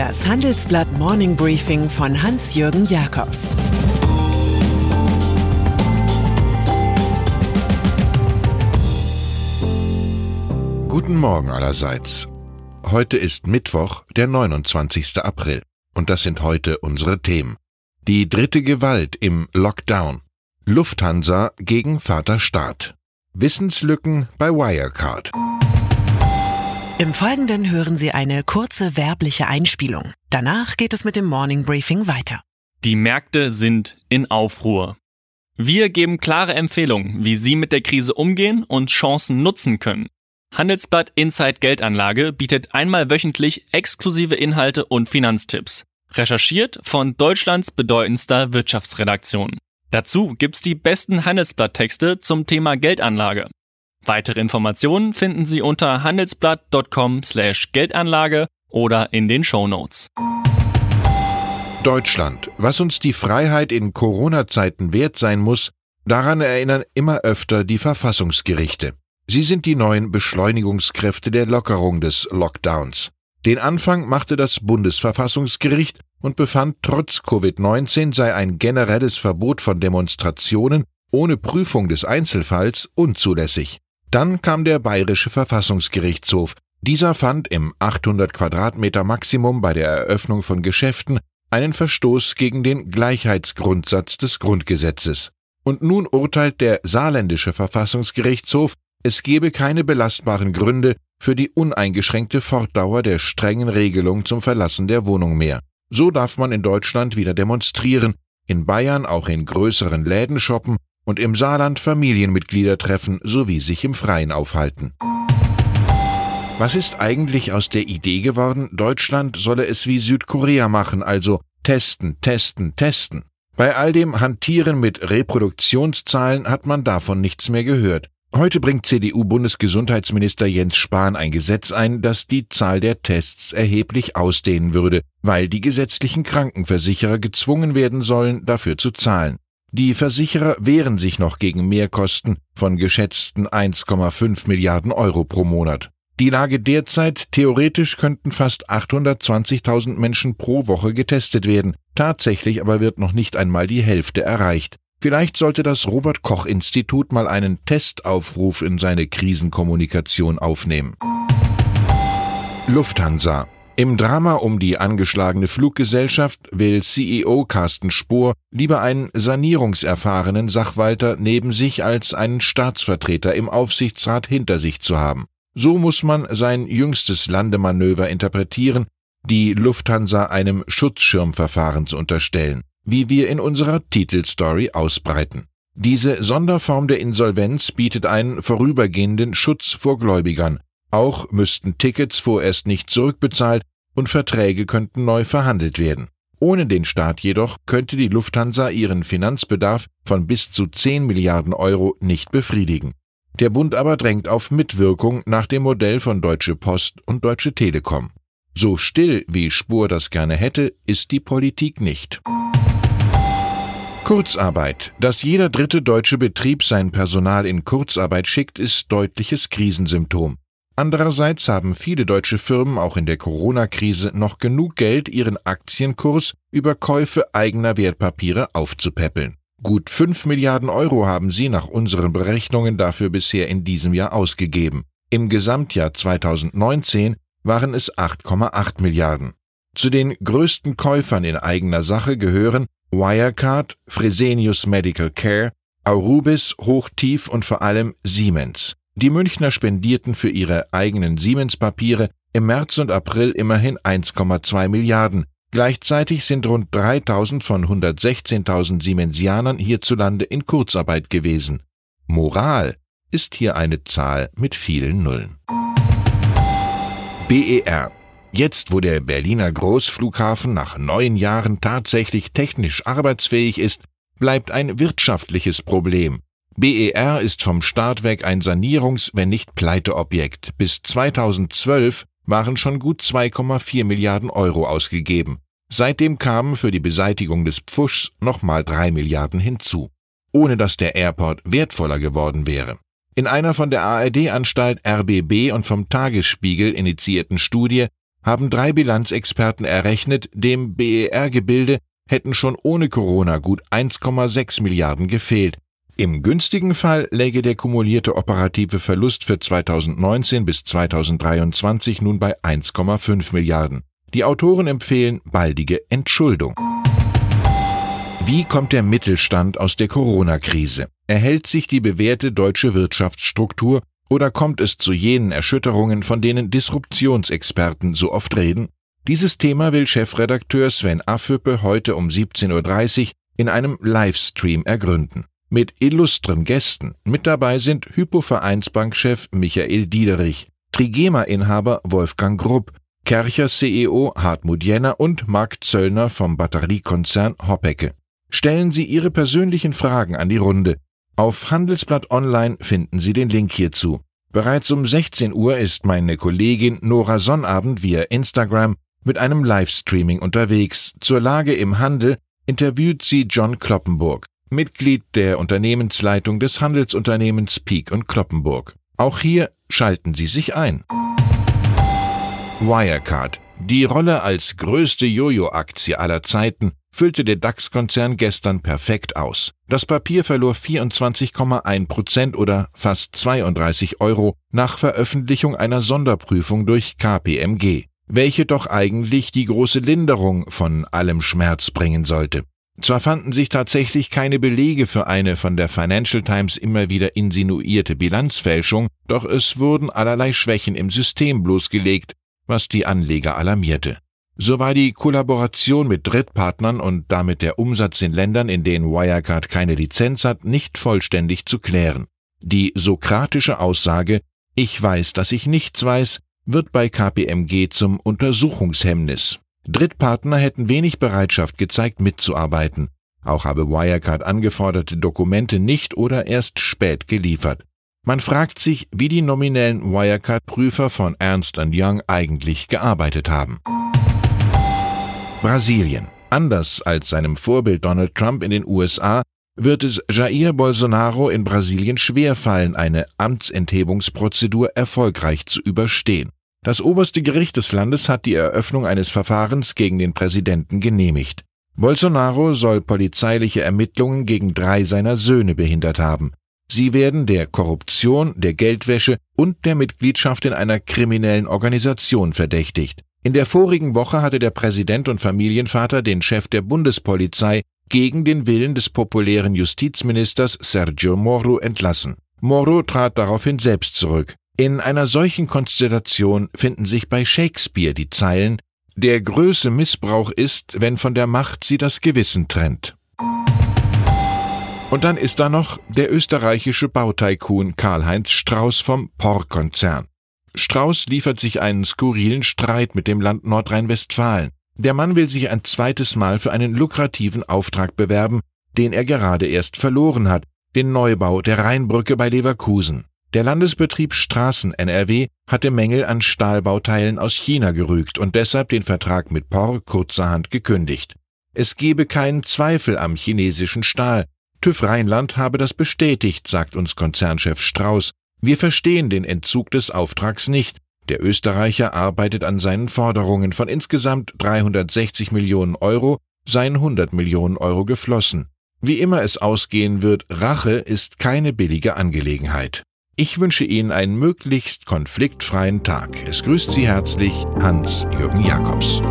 Das Handelsblatt Morning Briefing von Hans-Jürgen Jakobs Guten Morgen allerseits. Heute ist Mittwoch, der 29. April. Und das sind heute unsere Themen. Die dritte Gewalt im Lockdown. Lufthansa gegen Vater Staat. Wissenslücken bei Wirecard. Im Folgenden hören Sie eine kurze werbliche Einspielung. Danach geht es mit dem Morning Briefing weiter. Die Märkte sind in Aufruhr. Wir geben klare Empfehlungen, wie Sie mit der Krise umgehen und Chancen nutzen können. Handelsblatt Inside Geldanlage bietet einmal wöchentlich exklusive Inhalte und Finanztipps. Recherchiert von Deutschlands bedeutendster Wirtschaftsredaktion. Dazu gibt's die besten Handelsblatttexte zum Thema Geldanlage. Weitere Informationen finden Sie unter handelsblatt.com/geldanlage oder in den Show Notes. Deutschland, was uns die Freiheit in Corona-Zeiten wert sein muss, daran erinnern immer öfter die Verfassungsgerichte. Sie sind die neuen Beschleunigungskräfte der Lockerung des Lockdowns. Den Anfang machte das Bundesverfassungsgericht und befand, trotz Covid-19 sei ein generelles Verbot von Demonstrationen ohne Prüfung des Einzelfalls unzulässig. Dann kam der Bayerische Verfassungsgerichtshof. Dieser fand im 800 Quadratmeter Maximum bei der Eröffnung von Geschäften einen Verstoß gegen den Gleichheitsgrundsatz des Grundgesetzes. Und nun urteilt der saarländische Verfassungsgerichtshof, es gebe keine belastbaren Gründe für die uneingeschränkte Fortdauer der strengen Regelung zum Verlassen der Wohnung mehr. So darf man in Deutschland wieder demonstrieren, in Bayern auch in größeren Läden shoppen und im Saarland Familienmitglieder treffen sowie sich im Freien aufhalten. Was ist eigentlich aus der Idee geworden, Deutschland solle es wie Südkorea machen, also testen, testen, testen? Bei all dem Hantieren mit Reproduktionszahlen hat man davon nichts mehr gehört. Heute bringt CDU-Bundesgesundheitsminister Jens Spahn ein Gesetz ein, das die Zahl der Tests erheblich ausdehnen würde, weil die gesetzlichen Krankenversicherer gezwungen werden sollen, dafür zu zahlen. Die Versicherer wehren sich noch gegen Mehrkosten von geschätzten 1,5 Milliarden Euro pro Monat. Die Lage derzeit, theoretisch könnten fast 820.000 Menschen pro Woche getestet werden, tatsächlich aber wird noch nicht einmal die Hälfte erreicht. Vielleicht sollte das Robert Koch Institut mal einen Testaufruf in seine Krisenkommunikation aufnehmen. Lufthansa im Drama um die angeschlagene Fluggesellschaft will CEO Carsten Spohr lieber einen sanierungserfahrenen Sachwalter neben sich als einen Staatsvertreter im Aufsichtsrat hinter sich zu haben. So muss man sein jüngstes Landemanöver interpretieren, die Lufthansa einem Schutzschirmverfahren zu unterstellen, wie wir in unserer Titelstory ausbreiten. Diese Sonderform der Insolvenz bietet einen vorübergehenden Schutz vor Gläubigern. Auch müssten Tickets vorerst nicht zurückbezahlt und Verträge könnten neu verhandelt werden. Ohne den Staat jedoch könnte die Lufthansa ihren Finanzbedarf von bis zu 10 Milliarden Euro nicht befriedigen. Der Bund aber drängt auf Mitwirkung nach dem Modell von Deutsche Post und Deutsche Telekom. So still, wie Spur das gerne hätte, ist die Politik nicht. Kurzarbeit. Dass jeder dritte deutsche Betrieb sein Personal in Kurzarbeit schickt, ist deutliches Krisensymptom. Andererseits haben viele deutsche Firmen auch in der Corona-Krise noch genug Geld, ihren Aktienkurs über Käufe eigener Wertpapiere aufzupäppeln. Gut 5 Milliarden Euro haben sie nach unseren Berechnungen dafür bisher in diesem Jahr ausgegeben. Im Gesamtjahr 2019 waren es 8,8 Milliarden. Zu den größten Käufern in eigener Sache gehören Wirecard, Fresenius Medical Care, Aurubis, Hochtief und vor allem Siemens. Die Münchner spendierten für ihre eigenen Siemens-Papiere im März und April immerhin 1,2 Milliarden. Gleichzeitig sind rund 3000 von 116.000 Siemensianern hierzulande in Kurzarbeit gewesen. Moral ist hier eine Zahl mit vielen Nullen. BER Jetzt, wo der Berliner Großflughafen nach neun Jahren tatsächlich technisch arbeitsfähig ist, bleibt ein wirtschaftliches Problem. BER ist vom Start weg ein Sanierungs-, wenn nicht Pleiteobjekt. Bis 2012 waren schon gut 2,4 Milliarden Euro ausgegeben. Seitdem kamen für die Beseitigung des Pfuschs nochmal drei Milliarden hinzu. Ohne dass der Airport wertvoller geworden wäre. In einer von der ARD-Anstalt RBB und vom Tagesspiegel initiierten Studie haben drei Bilanzexperten errechnet, dem BER-Gebilde hätten schon ohne Corona gut 1,6 Milliarden gefehlt. Im günstigen Fall läge der kumulierte operative Verlust für 2019 bis 2023 nun bei 1,5 Milliarden. Die Autoren empfehlen baldige Entschuldung. Wie kommt der Mittelstand aus der Corona-Krise? Erhält sich die bewährte deutsche Wirtschaftsstruktur oder kommt es zu jenen Erschütterungen, von denen Disruptionsexperten so oft reden? Dieses Thema will Chefredakteur Sven Affüppe heute um 17.30 Uhr in einem Livestream ergründen. Mit illustren Gästen. Mit dabei sind Hypo-Vereinsbankchef Michael Diederich, Trigema-Inhaber Wolfgang Grupp, Kerchers CEO Hartmut Jenner und Marc Zöllner vom Batteriekonzern Hoppecke. Stellen Sie Ihre persönlichen Fragen an die Runde. Auf Handelsblatt Online finden Sie den Link hierzu. Bereits um 16 Uhr ist meine Kollegin Nora Sonnabend via Instagram mit einem Livestreaming unterwegs. Zur Lage im Handel interviewt sie John Kloppenburg, Mitglied der Unternehmensleitung des Handelsunternehmens Peak und Kloppenburg. Auch hier schalten Sie sich ein. Wirecard. Die Rolle als größte Jojo-Aktie aller Zeiten füllte der DAX-Konzern gestern perfekt aus. Das Papier verlor 24,1 Prozent oder fast 32 Euro nach Veröffentlichung einer Sonderprüfung durch KPMG, welche doch eigentlich die große Linderung von allem Schmerz bringen sollte. Zwar fanden sich tatsächlich keine Belege für eine von der Financial Times immer wieder insinuierte Bilanzfälschung, doch es wurden allerlei Schwächen im System bloßgelegt, was die Anleger alarmierte. So war die Kollaboration mit Drittpartnern und damit der Umsatz in Ländern, in denen Wirecard keine Lizenz hat, nicht vollständig zu klären. Die sokratische Aussage Ich weiß, dass ich nichts weiß, wird bei KPMG zum Untersuchungshemmnis. Drittpartner hätten wenig Bereitschaft gezeigt, mitzuarbeiten. Auch habe Wirecard angeforderte Dokumente nicht oder erst spät geliefert. Man fragt sich, wie die nominellen Wirecard-Prüfer von Ernst Young eigentlich gearbeitet haben. Brasilien. Anders als seinem Vorbild Donald Trump in den USA wird es Jair Bolsonaro in Brasilien schwerfallen, eine Amtsenthebungsprozedur erfolgreich zu überstehen. Das oberste Gericht des Landes hat die Eröffnung eines Verfahrens gegen den Präsidenten genehmigt. Bolsonaro soll polizeiliche Ermittlungen gegen drei seiner Söhne behindert haben. Sie werden der Korruption, der Geldwäsche und der Mitgliedschaft in einer kriminellen Organisation verdächtigt. In der vorigen Woche hatte der Präsident und Familienvater den Chef der Bundespolizei gegen den Willen des populären Justizministers Sergio Moro entlassen. Moro trat daraufhin selbst zurück. In einer solchen Konstellation finden sich bei Shakespeare die Zeilen Der Größe Missbrauch ist, wenn von der Macht sie das Gewissen trennt. Und dann ist da noch der österreichische Bautycoon Karl-Heinz Strauß vom POR-Konzern. Strauß liefert sich einen skurrilen Streit mit dem Land Nordrhein-Westfalen. Der Mann will sich ein zweites Mal für einen lukrativen Auftrag bewerben, den er gerade erst verloren hat, den Neubau der Rheinbrücke bei Leverkusen. Der Landesbetrieb Straßen NRW hatte Mängel an Stahlbauteilen aus China gerügt und deshalb den Vertrag mit POR kurzerhand gekündigt. Es gebe keinen Zweifel am chinesischen Stahl. TÜV Rheinland habe das bestätigt, sagt uns Konzernchef Strauß, wir verstehen den Entzug des Auftrags nicht. Der Österreicher arbeitet an seinen Forderungen von insgesamt 360 Millionen Euro, seien 100 Millionen Euro geflossen. Wie immer es ausgehen wird, Rache ist keine billige Angelegenheit. Ich wünsche Ihnen einen möglichst konfliktfreien Tag. Es grüßt Sie herzlich Hans-Jürgen Jakobs.